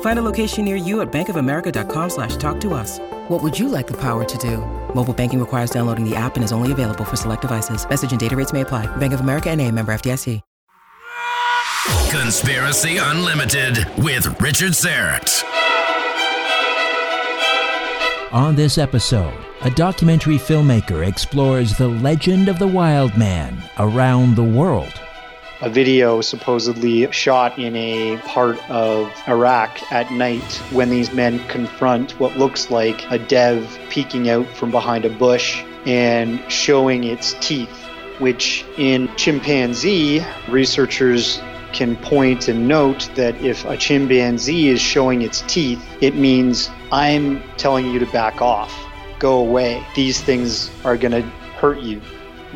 Find a location near you at bankofamerica.com slash talk to us. What would you like the power to do? Mobile banking requires downloading the app and is only available for select devices. Message and data rates may apply. Bank of America and a member FDIC. Conspiracy Unlimited with Richard Syrett. On this episode, a documentary filmmaker explores the legend of the wild man around the world. A video supposedly shot in a part of Iraq at night when these men confront what looks like a dev peeking out from behind a bush and showing its teeth, which in chimpanzee, researchers can point and note that if a chimpanzee is showing its teeth, it means I'm telling you to back off, go away. These things are going to hurt you.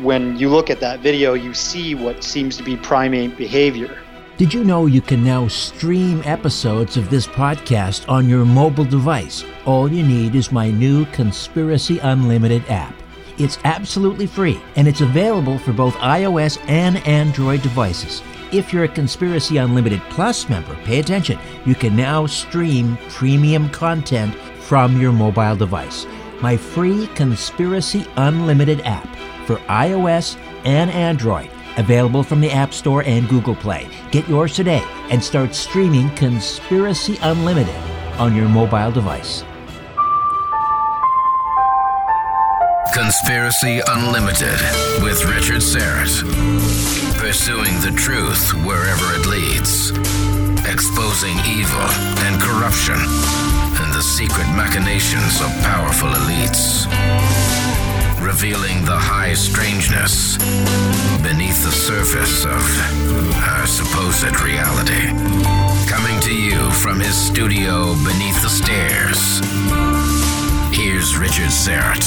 When you look at that video, you see what seems to be primate behavior. Did you know you can now stream episodes of this podcast on your mobile device? All you need is my new Conspiracy Unlimited app. It's absolutely free and it's available for both iOS and Android devices. If you're a Conspiracy Unlimited Plus member, pay attention. You can now stream premium content from your mobile device. My free Conspiracy Unlimited app for iOS and Android, available from the App Store and Google Play. Get yours today and start streaming Conspiracy Unlimited on your mobile device. Conspiracy Unlimited with Richard Syrett. Pursuing the truth wherever it leads. Exposing evil and corruption and the secret machinations of powerful elites. Revealing the high strangeness beneath the surface of our supposed reality. Coming to you from his studio beneath the stairs. Here's Richard Syrett.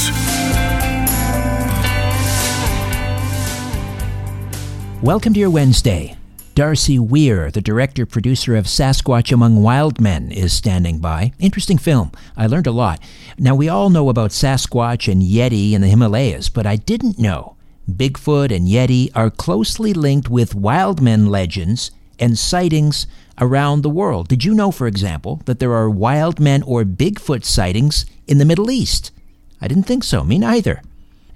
Welcome to your Wednesday. Darcy Weir, the director producer of Sasquatch Among Wild Men, is standing by. Interesting film. I learned a lot. Now, we all know about Sasquatch and Yeti in the Himalayas, but I didn't know Bigfoot and Yeti are closely linked with wild men legends and sightings around the world. Did you know, for example, that there are wild men or Bigfoot sightings in the Middle East? I didn't think so. Me neither.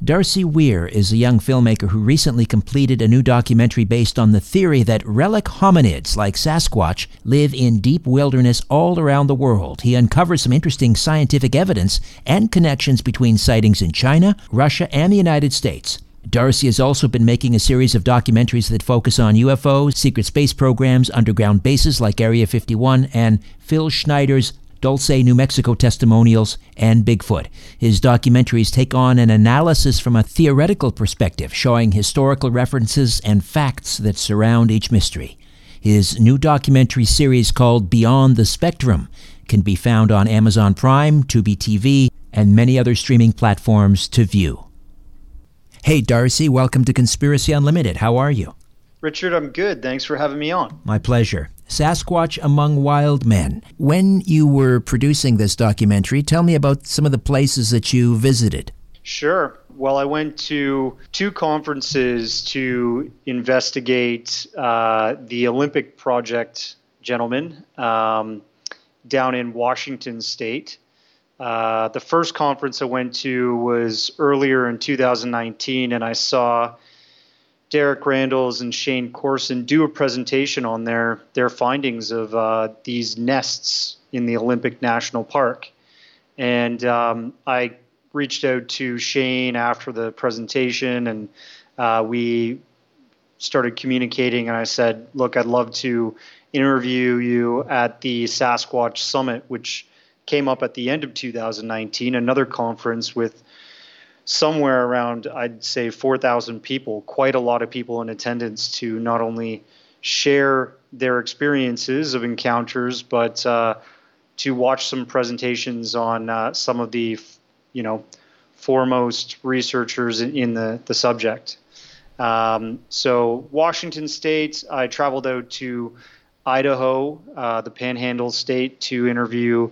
Darcy Weir is a young filmmaker who recently completed a new documentary based on the theory that relic hominids like Sasquatch live in deep wilderness all around the world. He uncovers some interesting scientific evidence and connections between sightings in China, Russia, and the United States. Darcy has also been making a series of documentaries that focus on UFOs, secret space programs, underground bases like Area 51, and Phil Schneider's Dulce, New Mexico testimonials, and Bigfoot. His documentaries take on an analysis from a theoretical perspective, showing historical references and facts that surround each mystery. His new documentary series called Beyond the Spectrum can be found on Amazon Prime, Tubi TV, and many other streaming platforms to view. Hey, Darcy, welcome to Conspiracy Unlimited. How are you? Richard, I'm good. Thanks for having me on. My pleasure. Sasquatch Among Wild Men. When you were producing this documentary, tell me about some of the places that you visited. Sure. Well, I went to two conferences to investigate uh, the Olympic Project gentlemen um, down in Washington State. Uh, the first conference I went to was earlier in 2019, and I saw Derek Randles and Shane Corson do a presentation on their their findings of uh, these nests in the Olympic National Park, and um, I reached out to Shane after the presentation, and uh, we started communicating. And I said, "Look, I'd love to interview you at the Sasquatch Summit, which came up at the end of 2019, another conference with." Somewhere around, I'd say, 4,000 people, quite a lot of people in attendance to not only share their experiences of encounters, but uh, to watch some presentations on uh, some of the, you know, foremost researchers in, in the, the subject. Um, so, Washington State, I traveled out to Idaho, uh, the Panhandle State, to interview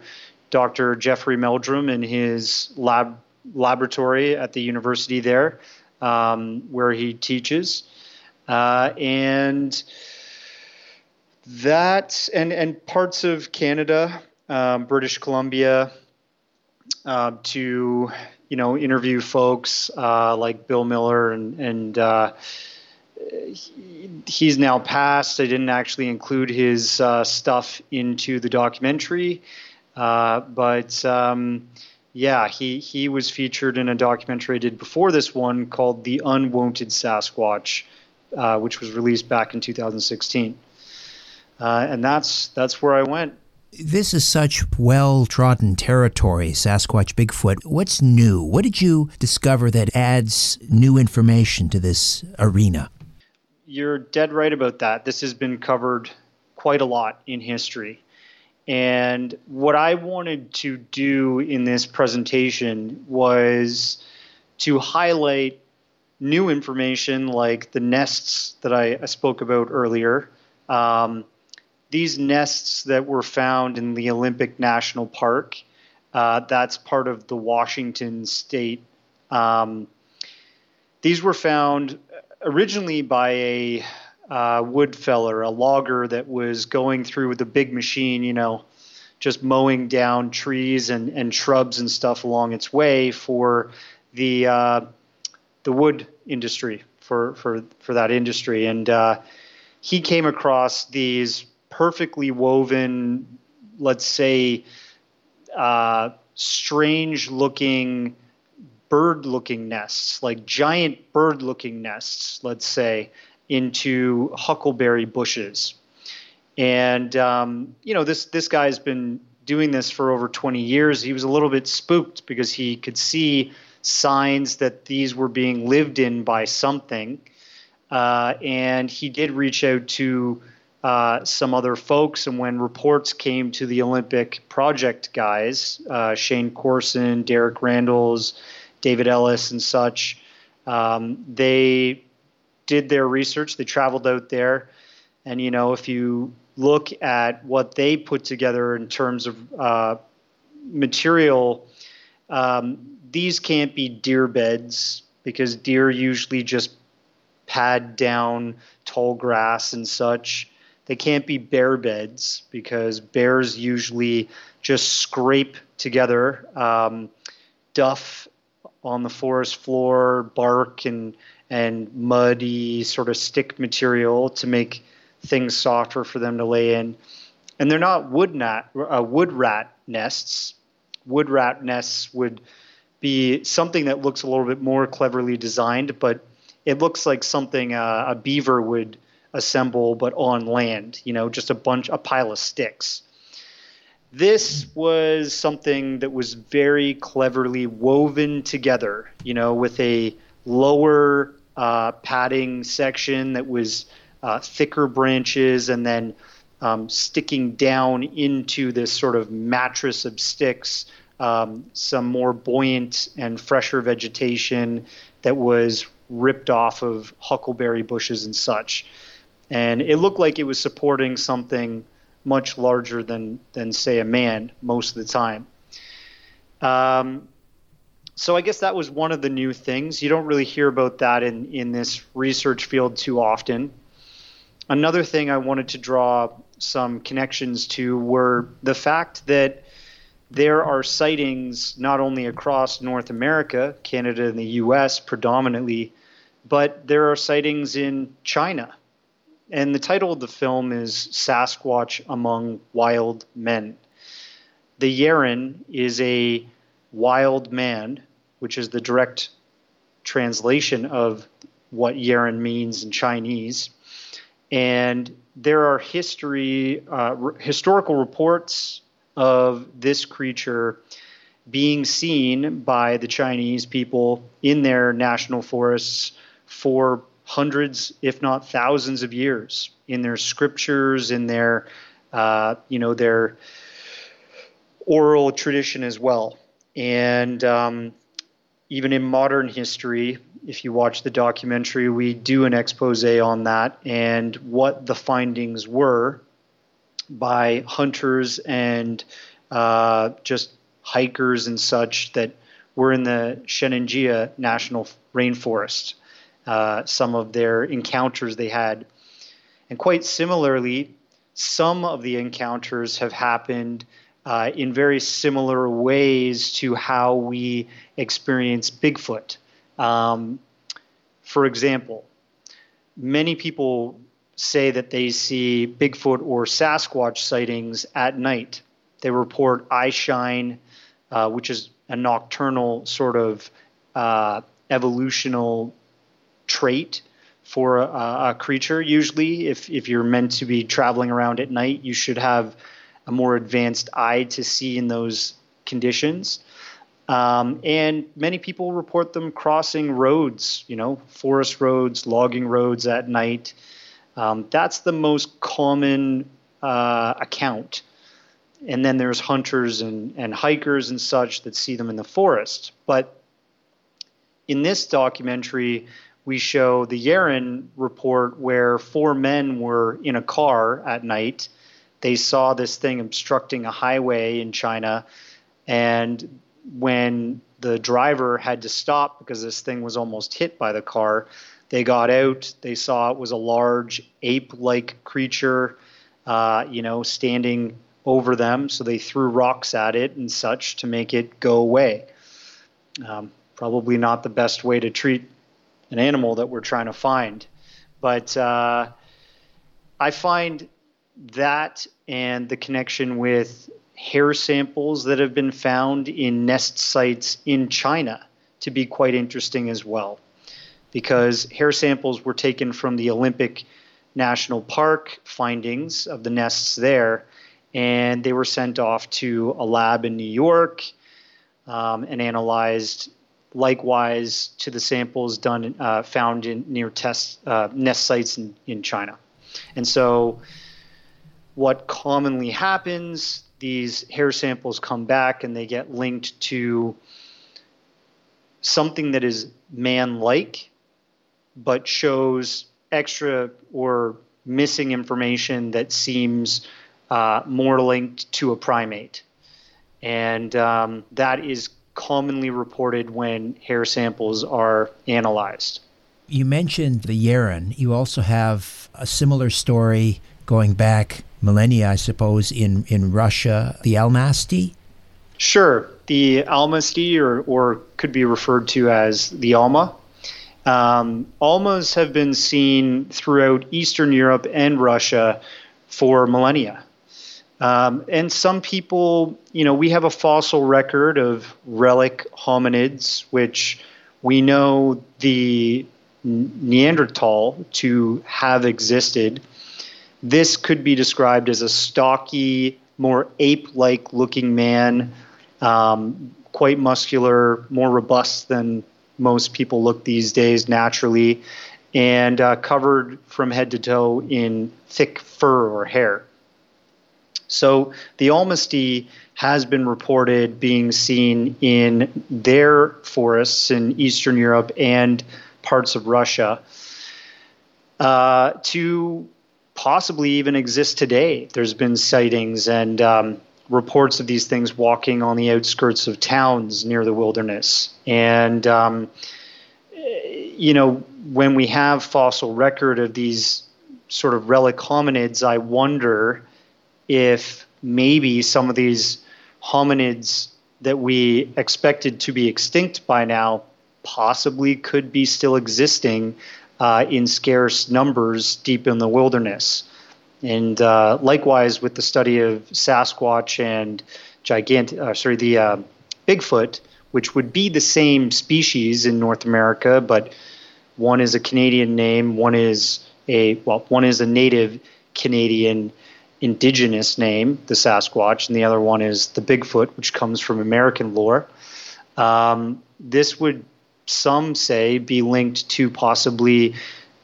Dr. Jeffrey Meldrum in his lab laboratory at the university there um, where he teaches. Uh, and that and and parts of Canada, um, British Columbia, uh, to you know interview folks uh, like Bill Miller and and uh, he, he's now passed. I didn't actually include his uh, stuff into the documentary, uh, but. Um, yeah, he he was featured in a documentary I did before this one called "The Unwanted Sasquatch," uh, which was released back in 2016, uh, and that's that's where I went. This is such well trodden territory, Sasquatch, Bigfoot. What's new? What did you discover that adds new information to this arena? You're dead right about that. This has been covered quite a lot in history. And what I wanted to do in this presentation was to highlight new information like the nests that I, I spoke about earlier. Um, these nests that were found in the Olympic National Park, uh, that's part of the Washington State. Um, these were found originally by a uh, wood feller, a logger that was going through with a big machine, you know, just mowing down trees and, and shrubs and stuff along its way for the uh, the wood industry for for for that industry. And uh, he came across these perfectly woven, let's say, uh, strange looking bird looking nests, like giant bird looking nests, let's say, into huckleberry bushes. And um, you know, this this guy's been doing this for over 20 years. He was a little bit spooked because he could see signs that these were being lived in by something. Uh, and he did reach out to uh, some other folks. And when reports came to the Olympic Project guys, uh, Shane Corson, Derek Randles, David Ellis, and such, um, they did their research. They traveled out there, and you know, if you look at what they put together in terms of uh, material, um, these can't be deer beds because deer usually just pad down tall grass and such. They can't be bear beds because bears usually just scrape together um, duff on the forest floor, bark and and muddy sort of stick material to make things softer for them to lay in. And they're not wood, nat, uh, wood rat nests. Wood rat nests would be something that looks a little bit more cleverly designed, but it looks like something uh, a beaver would assemble, but on land. You know, just a bunch, a pile of sticks. this was something that was very cleverly woven together, you know, with a lower uh, padding section that was uh, thicker branches and then um, sticking down into this sort of mattress of sticks, um, some more buoyant and fresher vegetation that was ripped off of huckleberry bushes and such. And it looked like it was supporting something much larger than, than say, a man most of the time. Um, so I guess that was one of the new things. You don't really hear about that in, in this research field too often. Another thing I wanted to draw some connections to were the fact that there are sightings not only across North America, Canada, and the US predominantly, but there are sightings in China. And the title of the film is Sasquatch Among Wild Men. The Yeren is a wild man, which is the direct translation of what Yeren means in Chinese. And there are history, uh, historical reports of this creature being seen by the Chinese people in their national forests for hundreds, if not thousands, of years in their scriptures, in their, uh, you know, their oral tradition as well. And um, even in modern history, if you watch the documentary, we do an expose on that and what the findings were by hunters and uh, just hikers and such that were in the Shennongjia National Rainforest. Uh, some of their encounters they had. And quite similarly, some of the encounters have happened uh, in very similar ways to how we experience Bigfoot. Um, for example, many people say that they see Bigfoot or Sasquatch sightings at night. They report eye shine, uh, which is a nocturnal sort of uh, evolutional trait for a, a, creature. Usually, if, if you're meant to be traveling around at night, you should have a more advanced eye to see in those conditions. Um, and many people report them crossing roads, you know, forest roads, logging roads at night. Um, that's the most common uh, account. And then there's hunters and, and hikers and such that see them in the forest. But in this documentary, we show the Yeren report where four men were in a car at night they saw this thing obstructing a highway in China, and when the driver had to stop because this thing was almost hit by the car, they got out. They saw it was a large ape-like creature, uh, you know, standing over them. So they threw rocks at it and such to make it go away. Um, probably not the best way to treat an animal that we're trying to find, but uh, I find that and the connection with hair samples that have been found in nest sites in China to be quite interesting as well. Because hair samples were taken from the Olympic National Park findings of the nests there, and they were sent off to a lab in New York um, and analyzed likewise to the samples done uh, found in near test uh, nest sites in, in China. And so what commonly happens, these hair samples come back and they get linked to something that is man like, but shows extra or missing information that seems uh, more linked to a primate. And um, that is commonly reported when hair samples are analyzed. You mentioned the Yeren. You also have a similar story going back millennia, I suppose, in, in Russia, the Almasty? Sure. The Almasty, or, or could be referred to as the Alma. Um, Almas have been seen throughout Eastern Europe and Russia for millennia. Um, and some people, you know, we have a fossil record of relic hominids, which we know the Neanderthal to have existed this could be described as a stocky, more ape like looking man, um, quite muscular, more robust than most people look these days naturally, and uh, covered from head to toe in thick fur or hair. So the Almasty has been reported being seen in their forests in Eastern Europe and parts of Russia uh, to possibly even exist today. There's been sightings and um, reports of these things walking on the outskirts of towns near the wilderness. And, um, you know, when we have fossil record of these sort of relic hominids, I wonder if maybe some of these hominids that we expected to be extinct by now possibly could be still existing uh, in scarce numbers deep in the wilderness. And uh, likewise with the study of Sasquatch and gigant, uh, sorry, the uh, Bigfoot, which would be the same species in North America, but one is a Canadian name, one is a well, one is a native Canadian indigenous name, the Sasquatch, and the other one is the Bigfoot, which comes from American lore. Um, this would some say be linked to possibly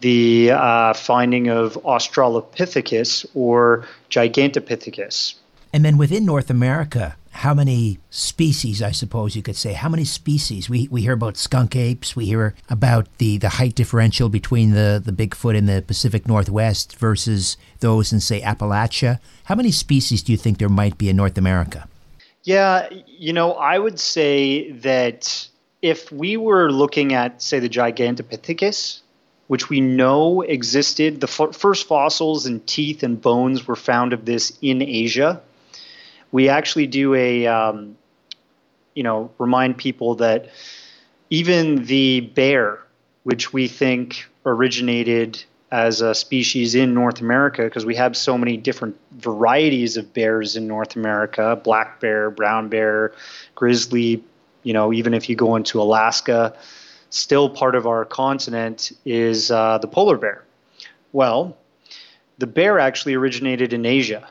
the uh, finding of Australopithecus or Gigantopithecus. And then within North America, how many species, I suppose you could say, how many species? We, we hear about skunk apes, we hear about the, the height differential between the, the Bigfoot in the Pacific Northwest versus those in, say, Appalachia. How many species do you think there might be in North America? Yeah, you know, I would say that if we were looking at, say, the Gigantopithecus, which we know existed, the f- first fossils and teeth and bones were found of this in Asia. We actually do a, um, you know, remind people that even the bear, which we think originated as a species in North America, because we have so many different varieties of bears in North America black bear, brown bear, grizzly, you know, even if you go into Alaska, still part of our continent is uh, the polar bear. Well, the bear actually originated in Asia,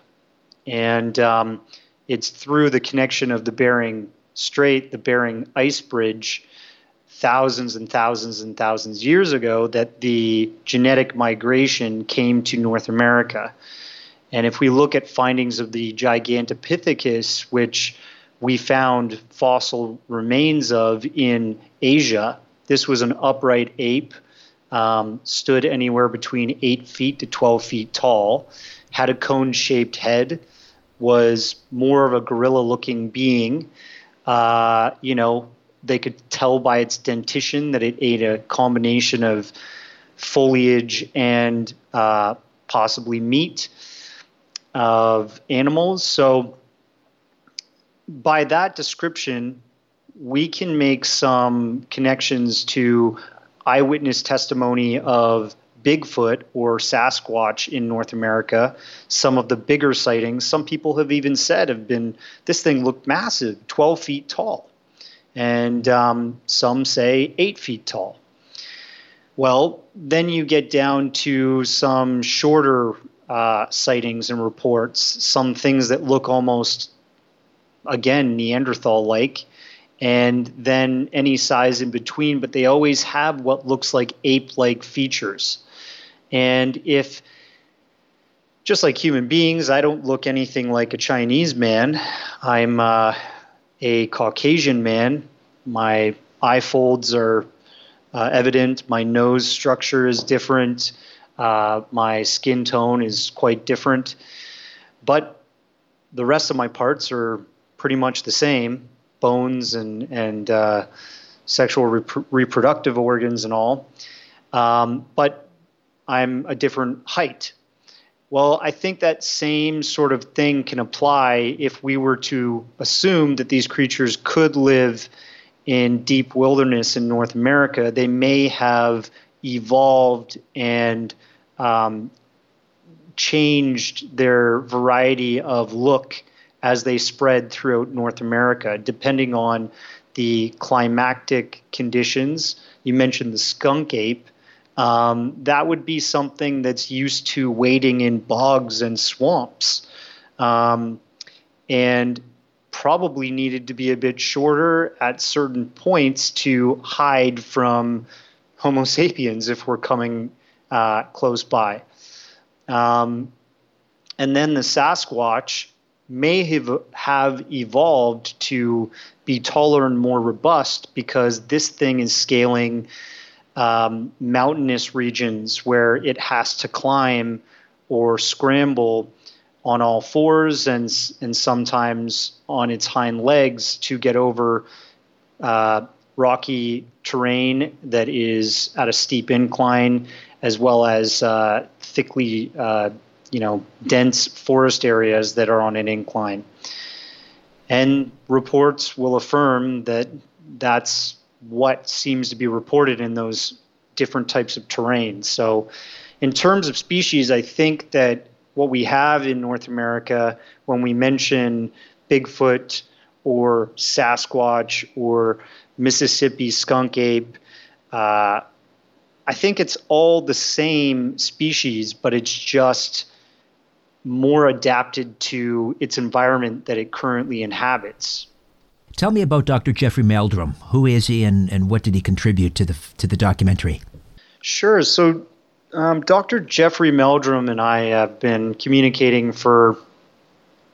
and um, it's through the connection of the Bering Strait, the Bering Ice Bridge, thousands and thousands and thousands years ago that the genetic migration came to North America. And if we look at findings of the Gigantopithecus, which we found fossil remains of in Asia. This was an upright ape, um, stood anywhere between 8 feet to 12 feet tall, had a cone shaped head, was more of a gorilla looking being. Uh, you know, they could tell by its dentition that it ate a combination of foliage and uh, possibly meat of animals. So, by that description, we can make some connections to eyewitness testimony of Bigfoot or Sasquatch in North America. Some of the bigger sightings, some people have even said, have been this thing looked massive, 12 feet tall. And um, some say 8 feet tall. Well, then you get down to some shorter uh, sightings and reports, some things that look almost again Neanderthal like, and then any size in between, but they always have what looks like ape like features. And if, just like human beings, I don't look anything like a Chinese man, I'm uh, a Caucasian man. My eye folds are uh, evident, my nose structure is different, uh, my skin tone is quite different. But the rest of my parts are pretty much the same bones and, and uh, sexual rep- reproductive organs and all. Um, but I'm a different height. Well, I think that same sort of thing can apply if we were to assume that these creatures could live in deep wilderness in North America. They may have evolved and um, changed their variety of look as they spread throughout North America, depending on the climactic conditions. You mentioned the skunk ape. Um, that would be something that's used to wading in bogs and swamps. Um, and probably needed to be a bit shorter at certain points to hide from Homo sapiens if we're coming uh, close by. Um, and then the Sasquatch may have, have evolved to be taller and more robust because this thing is scaling um, mountainous regions where it has to climb or scramble on all fours and and sometimes on its hind legs to get over uh, rocky terrain that is at a steep incline, as well as uh, thickly, uh, you know, dense forest areas that are on an incline. And reports will affirm that that's what seems to be reported in those different types of terrain. So, in terms of species, I think that what we have in North America when we mention Bigfoot or Sasquatch or Mississippi skunk ape, uh, I think it's all the same species, but it's just more adapted to its environment that it currently inhabits. Tell me about Dr. Jeffrey Meldrum. Who is he, and, and what did he contribute to the to the documentary? Sure. So um, Dr. Jeffrey Meldrum and I have been communicating for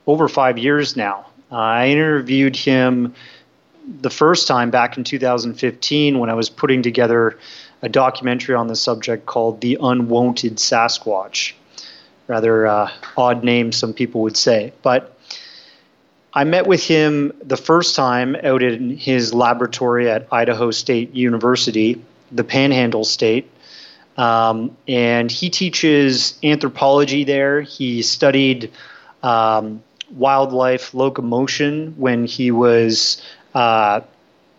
over five years now. Uh, I interviewed him the first time back in 2015 when I was putting together a documentary on the subject called The Unwanted Sasquatch. Rather uh, odd name, some people would say. But I met with him the first time out in his laboratory at Idaho State University, the Panhandle State. Um, and he teaches anthropology there. He studied um, wildlife locomotion when he was uh,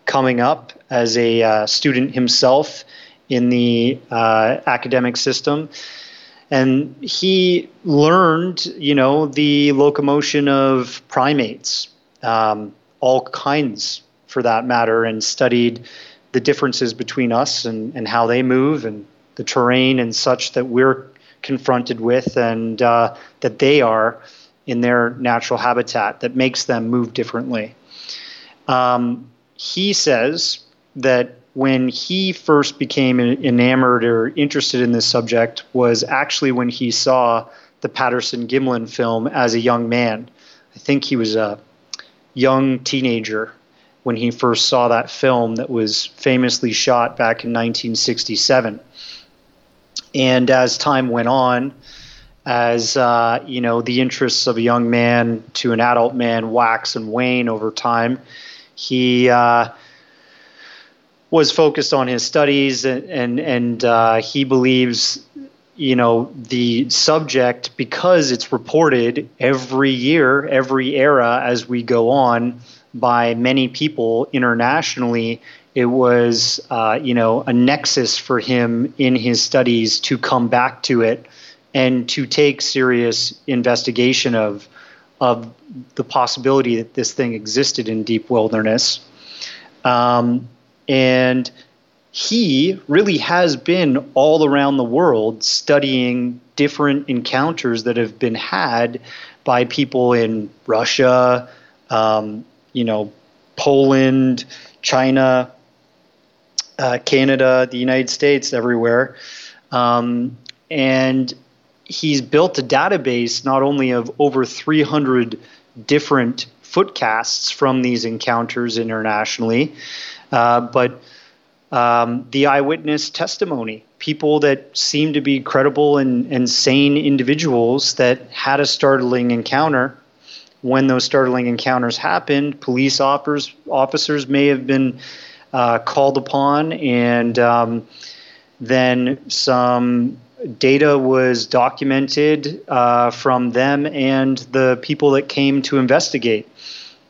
coming up as a uh, student himself in the uh, academic system. And he learned, you know, the locomotion of primates, um, all kinds for that matter, and studied the differences between us and, and how they move and the terrain and such that we're confronted with and uh, that they are in their natural habitat that makes them move differently. Um, he says that when he first became enamored or interested in this subject was actually when he saw the Patterson Gimlin film as a young man. I think he was a young teenager when he first saw that film that was famously shot back in 1967. And as time went on, as uh, you know, the interests of a young man to an adult man wax and wane over time, he uh, was focused on his studies, and and, and uh, he believes, you know, the subject because it's reported every year, every era as we go on by many people internationally it was uh, you know a nexus for him in his studies to come back to it and to take serious investigation of of the possibility that this thing existed in deep wilderness. Um, and he really has been all around the world studying different encounters that have been had by people in Russia, um, you know, Poland, China, uh, Canada, the United States, everywhere. Um, and he's built a database not only of over 300 different footcasts from these encounters internationally, uh, but um, the eyewitness testimony, people that seem to be credible and, and sane individuals that had a startling encounter. When those startling encounters happened, police officers, officers may have been uh, called upon, and um, then some data was documented uh, from them and the people that came to investigate.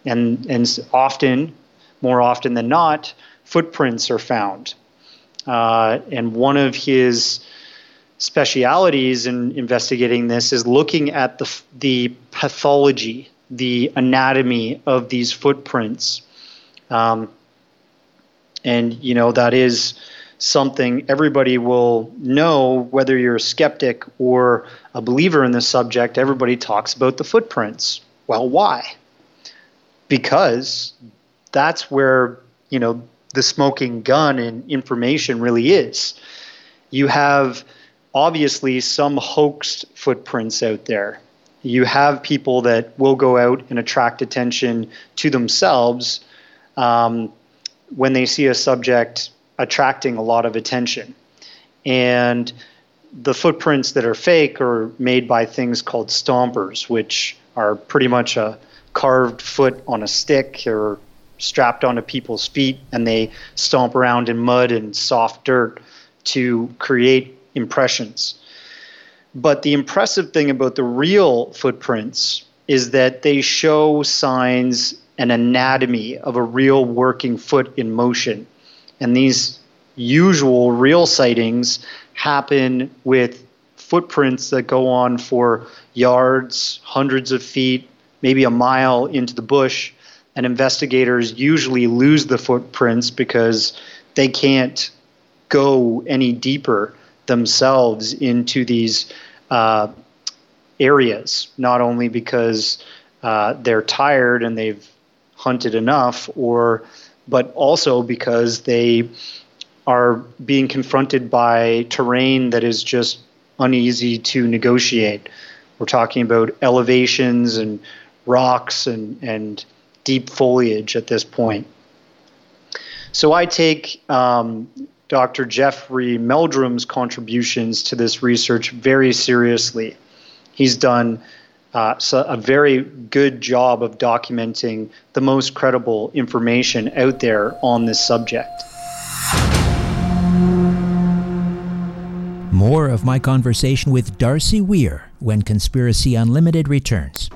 And, and often, more often than not, footprints are found. Uh, and one of his specialities in investigating this is looking at the, the pathology, the anatomy of these footprints. Um, and, you know, that is something everybody will know, whether you're a skeptic or a believer in the subject, everybody talks about the footprints. Well, why? because that's where, you know, the smoking gun and information really is. You have obviously some hoaxed footprints out there. You have people that will go out and attract attention to themselves um, when they see a subject attracting a lot of attention. And the footprints that are fake are made by things called stompers, which are pretty much a carved foot on a stick or strapped onto people's feet, and they stomp around in mud and soft dirt to create impressions. But the impressive thing about the real footprints is that they show signs and anatomy of a real working foot in motion. And these usual real sightings happen with footprints that go on for yards, hundreds of feet, maybe a mile into the bush. And investigators usually lose the footprints because they can't go any deeper themselves into these uh, areas, not only because uh, they're tired and they've hunted enough, or but also because they are being confronted by terrain that is just uneasy to negotiate. We're talking about elevations and rocks and, and deep foliage at this point. So I take um, Dr. Jeffrey Meldrum's contributions to this research very seriously. He's done uh, so a very good job of documenting the most credible information out there on this subject. More of my conversation with Darcy Weir when Conspiracy Unlimited returns.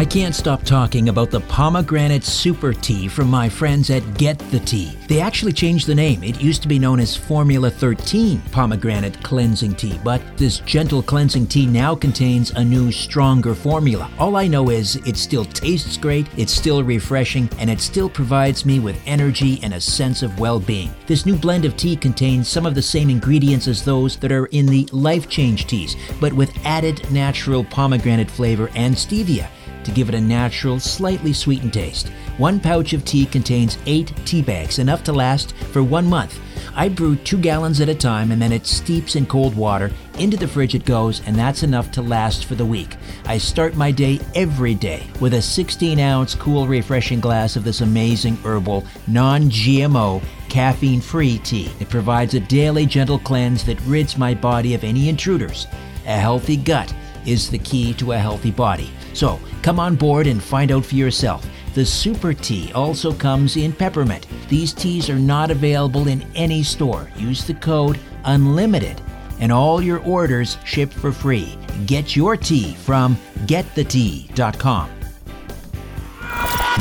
I can't stop talking about the pomegranate super tea from my friends at Get the Tea. They actually changed the name. It used to be known as Formula 13 pomegranate cleansing tea, but this gentle cleansing tea now contains a new, stronger formula. All I know is it still tastes great, it's still refreshing, and it still provides me with energy and a sense of well being. This new blend of tea contains some of the same ingredients as those that are in the Life Change teas, but with added natural pomegranate flavor and stevia to give it a natural, slightly sweetened taste. One pouch of tea contains eight tea bags, enough to last for one month. I brew two gallons at a time and then it steeps in cold water. Into the fridge it goes, and that's enough to last for the week. I start my day every day with a 16 ounce cool, refreshing glass of this amazing herbal, non GMO, caffeine free tea. It provides a daily gentle cleanse that rids my body of any intruders. A healthy gut is the key to a healthy body. So come on board and find out for yourself. The Super Tea also comes in peppermint. These teas are not available in any store. Use the code UNLIMITED and all your orders ship for free. Get your tea from getthetea.com.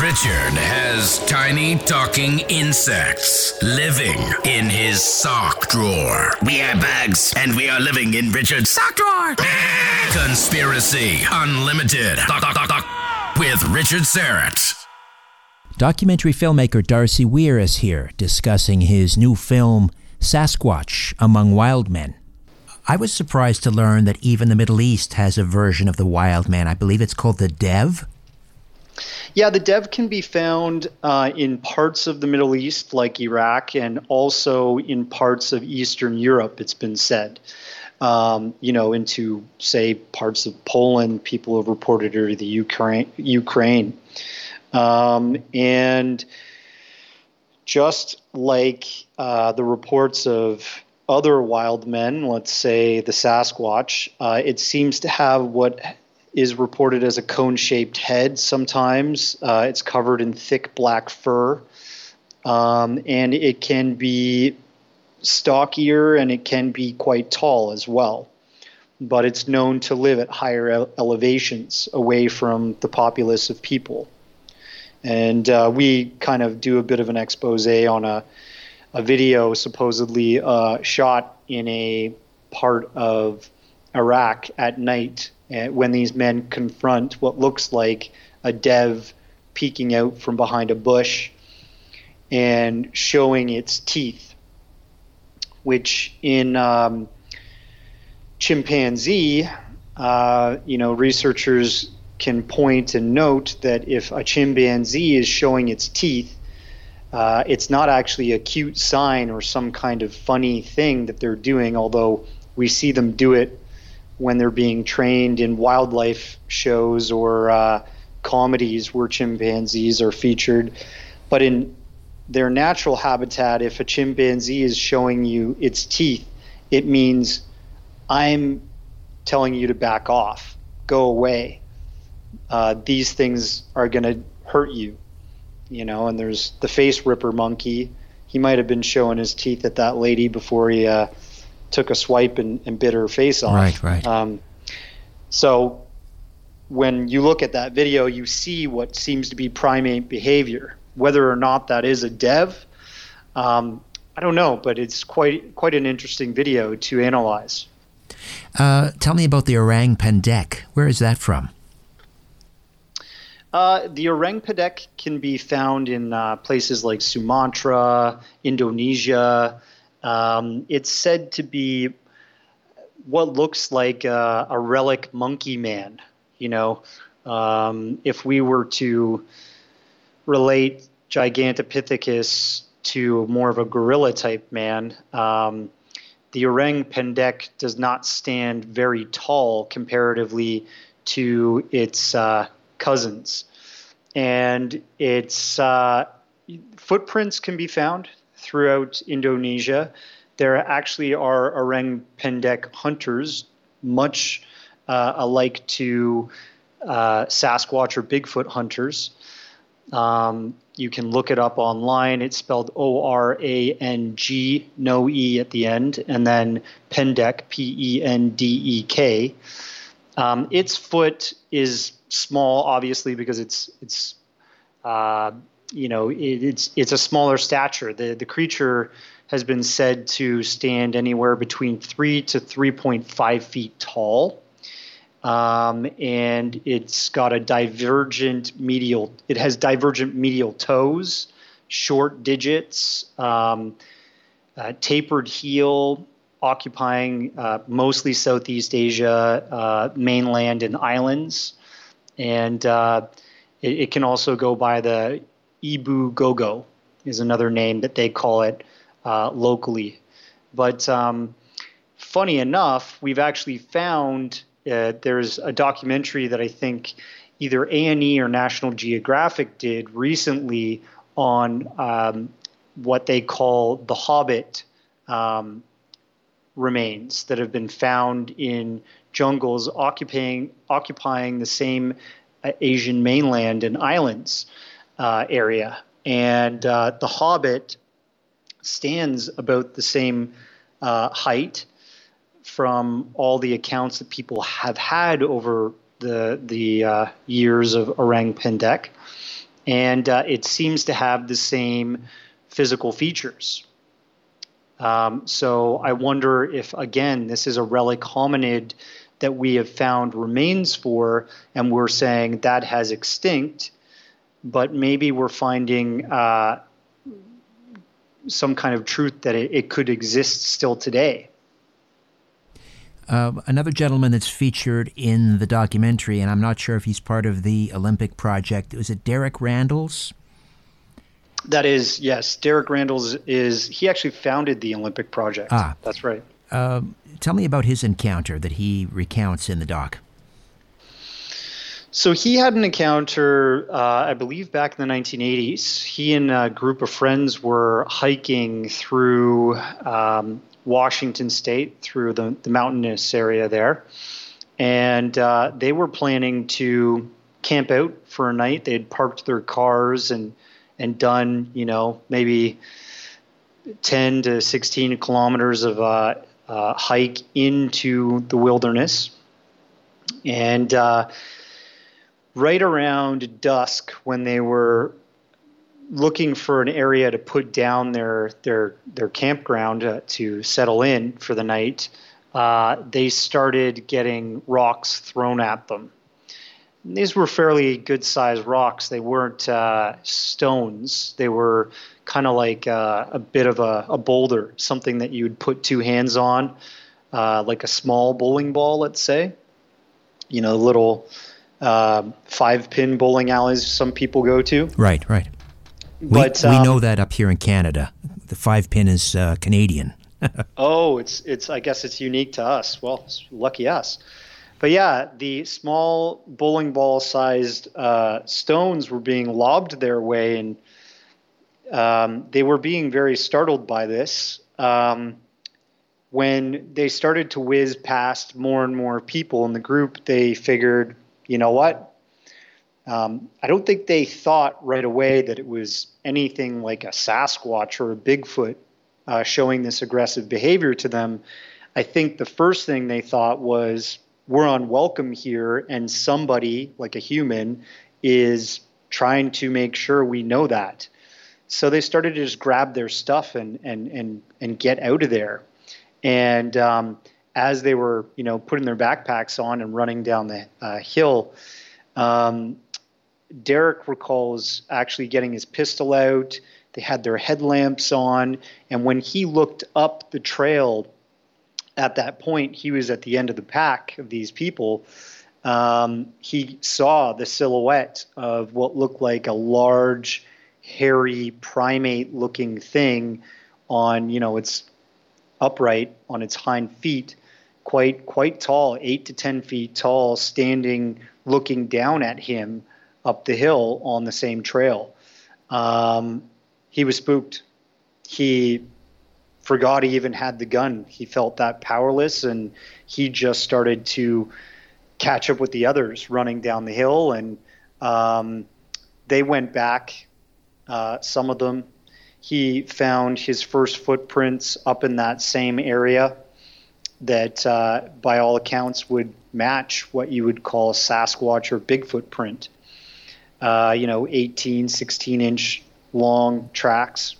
Richard has tiny talking insects living in his sock drawer. We are bags, and we are living in Richard's sock drawer. Conspiracy Unlimited. With Richard Syrett. Documentary filmmaker Darcy Weir is here discussing his new film, Sasquatch Among Wild Men. I was surprised to learn that even the Middle East has a version of the wild man. I believe it's called the Dev. Yeah, the dev can be found uh, in parts of the Middle East, like Iraq, and also in parts of Eastern Europe, it's been said. Um, you know, into, say, parts of Poland, people have reported or the Ukraine. Ukraine. Um, and just like uh, the reports of other wild men, let's say the Sasquatch, uh, it seems to have what is reported as a cone shaped head sometimes. Uh, it's covered in thick black fur. Um, and it can be stockier and it can be quite tall as well. But it's known to live at higher ele- elevations away from the populace of people. And uh, we kind of do a bit of an expose on a, a video supposedly uh, shot in a part of Iraq at night when these men confront what looks like a dev peeking out from behind a bush and showing its teeth, which in um, chimpanzee uh, you know, researchers can point and note that if a chimpanzee is showing its teeth, uh, it's not actually a cute sign or some kind of funny thing that they're doing, although we see them do it when they're being trained in wildlife shows or uh, comedies where chimpanzees are featured. But in their natural habitat, if a chimpanzee is showing you its teeth, it means I'm telling you to back off, go away. Uh, these things are going to hurt you, you know. And there's the face ripper monkey. He might have been showing his teeth at that lady before he uh, took a swipe and, and, bit her face off. Right, right. Um, so when you look at that video, you see what seems to be primate behavior. Whether or not that is a dev, um, I don't know, but it's quite quite an interesting video to analyze. Uh, tell me about the orang pendek. Where is that from? Uh, the orang pendek can be found in uh, places like Sumatra, Indonesia. Um, it's said to be what looks like a, a relic monkey man. You know, um, if we were to relate Gigantopithecus to more of a gorilla type man, um, the orang pendek does not stand very tall comparatively to its uh, cousins. And its uh, footprints can be found throughout Indonesia. There actually are orang pendek hunters, much uh, alike to uh, Sasquatch or Bigfoot hunters. Um, you can look it up online. It's spelled O R A N G, no E at the end, and then Pendek, P E N D E K. Um, its foot is small, obviously, because it's it's uh, you know it, it's it's a smaller stature. The the creature has been said to stand anywhere between three to three point five feet tall um, and it's got a divergent medial. It has divergent medial toes, short digits, um, tapered heel, occupying uh, mostly Southeast Asia, uh, mainland, and islands, and uh, it, it, can also go by the Ebu Gogo is another name that they call it uh, locally. But um, funny enough, we've actually found uh, there's a documentary that I think either A&E or National Geographic did recently on um, what they call the Hobbit um, remains that have been found in jungles occupying occupying the same uh, Asian mainland and islands uh, area. And uh, the Hobbit stands about the same uh, height from all the accounts that people have had over the the uh, years of orang pendek, and uh, it seems to have the same physical features. Um, so I wonder if again this is a relic hominid that we have found remains for, and we're saying that has extinct, but maybe we're finding. Uh, some kind of truth that it, it could exist still today. Uh, another gentleman that's featured in the documentary, and I'm not sure if he's part of the Olympic project. Was it Derek Randles? That is, yes. Derek Randles is, he actually founded the Olympic project. Ah. That's right. Uh, tell me about his encounter that he recounts in the doc. So he had an encounter, uh, I believe, back in the 1980s. He and a group of friends were hiking through um, Washington State through the, the mountainous area there. And uh, they were planning to camp out for a night. They had parked their cars and, and done, you know, maybe 10 to 16 kilometers of uh, uh, hike into the wilderness. And uh, right around dusk, when they were looking for an area to put down their their their campground uh, to settle in for the night, uh, they started getting rocks thrown at them. And these were fairly good sized rocks. They weren't uh, stones. They were kind of like uh, a bit of a, a, boulder, something that you'd put two hands on, uh, like a small bowling ball, let's say. you know, little uh, five pin bowling alleys some people go to. Right, right. But we, we um, know that up here in Canada. The five pin is uh, Canadian. Oh, it's it's. I guess it's unique to us. Well, lucky us. But yeah, the small bowling ball sized uh, stones were being lobbed their way, and um, they were being very startled by this. Um, when they started to whiz past more and more people in the group, they figured, you know what? Um, I don't think they thought right away that it was anything like a Sasquatch or a Bigfoot uh, showing this aggressive behavior to them. I think the first thing they thought was, we're unwelcome here, and somebody, like a human, is trying to make sure we know that. So they started to just grab their stuff and and and and get out of there. And um, as they were, you know, putting their backpacks on and running down the uh, hill, um, Derek recalls actually getting his pistol out. They had their headlamps on, and when he looked up the trail, at that point he was at the end of the pack of these people. Um, he saw the silhouette of what looked like a large, hairy primate-looking thing on, you know, its upright on its hind feet, quite quite tall, eight to ten feet tall, standing looking down at him up the hill on the same trail. Um, he was spooked. He forgot he even had the gun. He felt that powerless, and he just started to catch up with the others running down the hill, and um, they went back. Uh, some of them he found his first footprints up in that same area that, uh, by all accounts, would match what you would call a Sasquatch or Bigfoot print. Uh, you know, 18, 16 inch long tracks.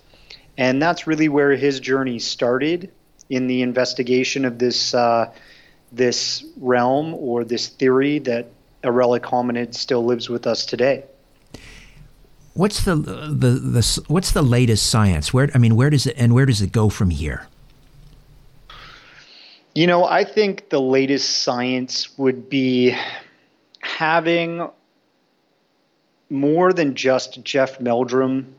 And that's really where his journey started in the investigation of this, uh, this realm or this theory that a relic hominid still lives with us today. What's the, the the what's the latest science? Where I mean, where does it and where does it go from here? You know, I think the latest science would be having more than just Jeff Meldrum,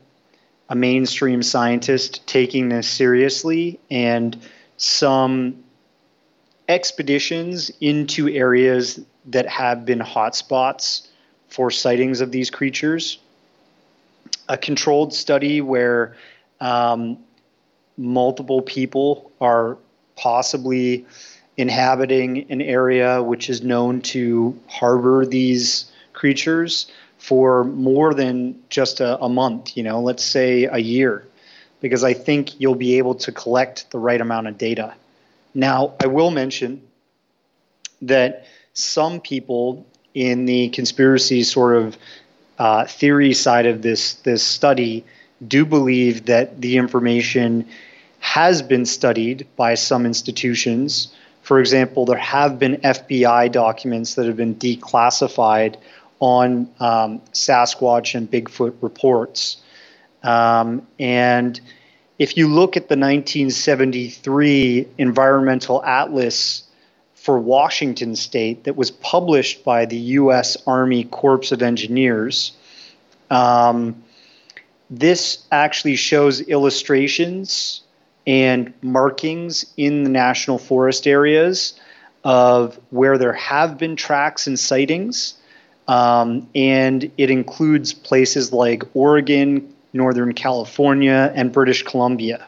a mainstream scientist, taking this seriously, and some expeditions into areas that have been hotspots for sightings of these creatures a controlled study where um, multiple people are possibly inhabiting an area which is known to harbor these creatures for more than just a, a month, you know, let's say a year, because I think you'll be able to collect the right amount of data. Now, I will mention that some people in the conspiracy sort of uh, theory side of this this study do believe that the information has been studied by some institutions. For example, there have been FBI documents that have been declassified on um, Sasquatch and Bigfoot reports. Um, and if you look at the 1973 Environmental Atlas for Washington state that was published by the U.S. Army Corps of Engineers. Um, this actually shows illustrations and markings in the national forest areas of where there have been tracks and sightings. Um, and it includes places like Oregon, Northern California, and British Columbia.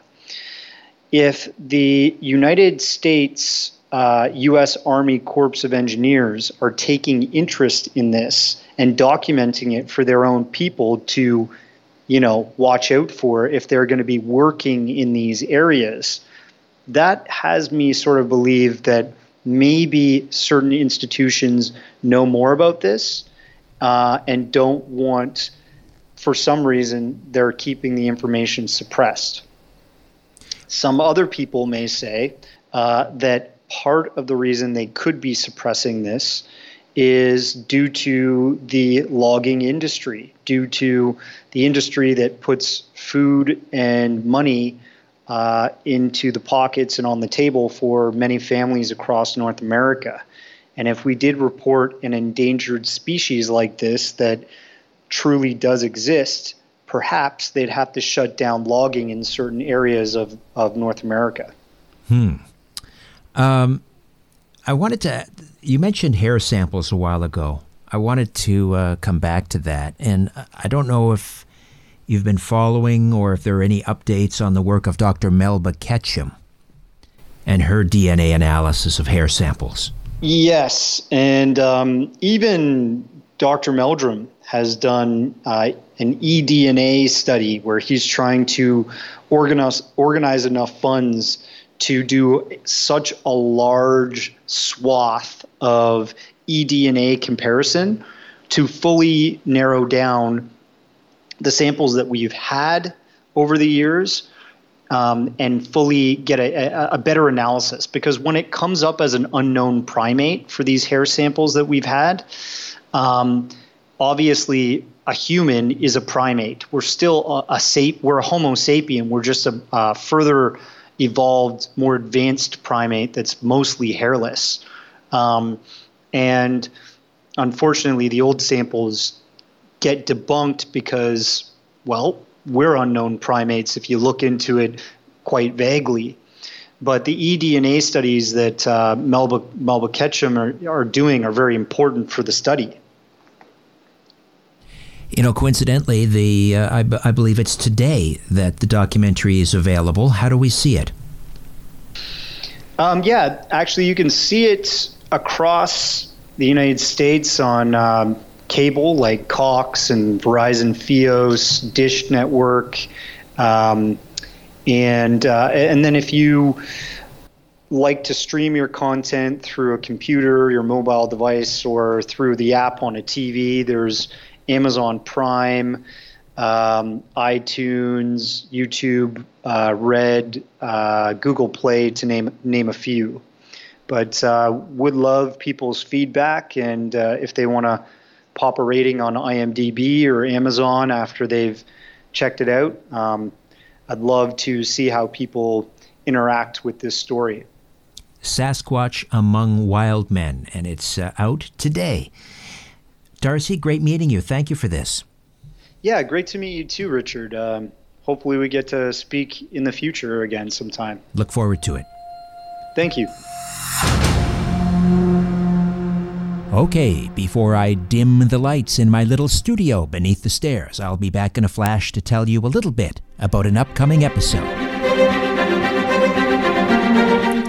If the United States uh, U.S. Army Corps of Engineers are taking interest in this and documenting it for their own people to, you know, watch out for if they're going to be working in these areas. That has me sort of believe that maybe certain institutions know more about this uh, and don't want, for some reason, they're keeping the information suppressed. Some other people may say uh, that part of the reason they could be suppressing this is due to the logging industry, due to the industry that puts food and money uh, into the pockets and on the table for many families across North America. And if we did report an endangered species like this that truly does exist, perhaps they'd have to shut down logging in certain areas of, of North America. Hmm. Um, I wanted to, you mentioned hair samples a while ago. I wanted to uh, come back to that. And I don't know if you've been following or if there are any updates on the work of Dr. Melba Ketchum and her DNA analysis of hair samples. Yes. And um, even Dr. Meldrum has done uh, an eDNA study where he's trying to organize, organize enough funds to do such a large swath of eDNA comparison to fully narrow down the samples that we've had over the years um, and fully get a, a, better analysis. Because when it comes up as an unknown primate for these hair samples that we've had, um, obviously a human is a primate. We're still a, a sap- we're a Homo sapien. We're just a, a further evolved, more advanced primate that's mostly hairless. Um, and unfortunately, the old samples get debunked because, well, we're unknown primates if you look into it quite vaguely. But the eDNA studies that uh, Melba, Melba Ketchum are, are doing are very important for the study. You know, coincidentally, the uh, I, b- I believe it's today that the documentary is available. How do we see it? Um, yeah, actually, you can see it across the United States on um, cable like Cox and Verizon Fios, Dish Network, um, and uh, and then if you like to stream your content through a computer, your mobile device, or through the app on a TV, there's Amazon Prime, um, iTunes, YouTube, uh, Red, uh, Google Play, to name name a few. But uh, would love people's feedback, and uh, if they want to pop a rating on IMDb or Amazon after they've checked it out, um, I'd love to see how people interact with this story. Sasquatch Among Wild Men, and it's uh, out today. Darcy, great meeting you. Thank you for this. Yeah, great to meet you too, Richard. Um, hopefully, we get to speak in the future again sometime. Look forward to it. Thank you. Okay, before I dim the lights in my little studio beneath the stairs, I'll be back in a flash to tell you a little bit about an upcoming episode.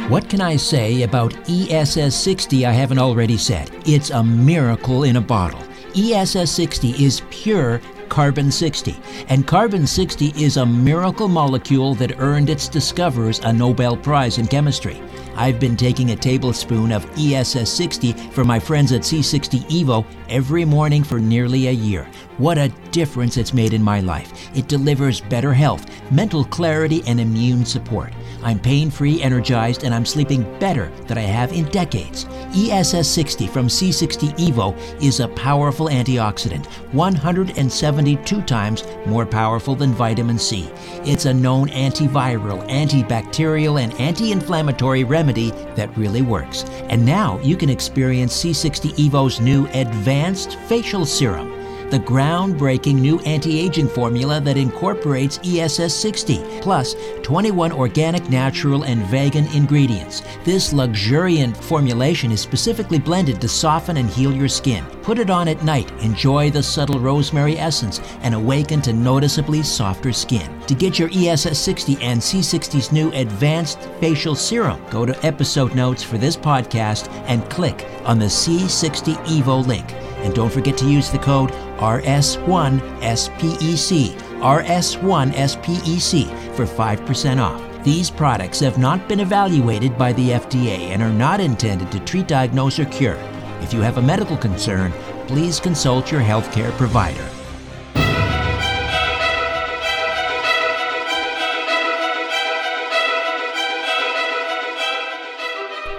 What can I say about ESS 60 I haven't already said? It's a miracle in a bottle. ESS 60 is pure carbon 60. And carbon 60 is a miracle molecule that earned its discoverers a Nobel Prize in chemistry. I've been taking a tablespoon of ESS 60 for my friends at C60 Evo every morning for nearly a year. What a difference it's made in my life. It delivers better health, mental clarity, and immune support. I'm pain free, energized, and I'm sleeping better than I have in decades. ESS 60 from C60 Evo is a powerful antioxidant, 172 times more powerful than vitamin C. It's a known antiviral, antibacterial, and anti inflammatory remedy that really works. And now you can experience C60 Evo's new advanced facial serum the groundbreaking new anti aging formula that incorporates ESS 60, plus 21 organic, natural, and vegan ingredients. This luxuriant formulation is specifically blended to soften and heal your skin. Put it on at night, enjoy the subtle rosemary essence, and awaken to noticeably softer skin. To get your ESS 60 and C60's new advanced facial serum, go to episode notes for this podcast and click on the C60 Evo link. And don't forget to use the code RS1SPEC, RS1SPEC for 5% off. These products have not been evaluated by the FDA and are not intended to treat, diagnose, or cure. If you have a medical concern, please consult your healthcare provider.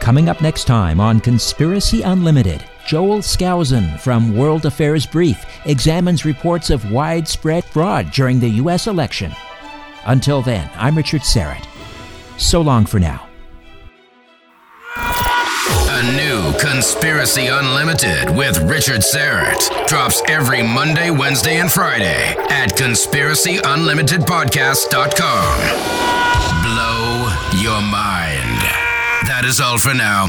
Coming up next time on Conspiracy Unlimited. Joel Skousen from World Affairs Brief examines reports of widespread fraud during the U.S. election. Until then, I'm Richard Syrett. So long for now. A new Conspiracy Unlimited with Richard Syrett drops every Monday, Wednesday, and Friday at conspiracyunlimitedpodcast.com. Blow your mind. That is all for now.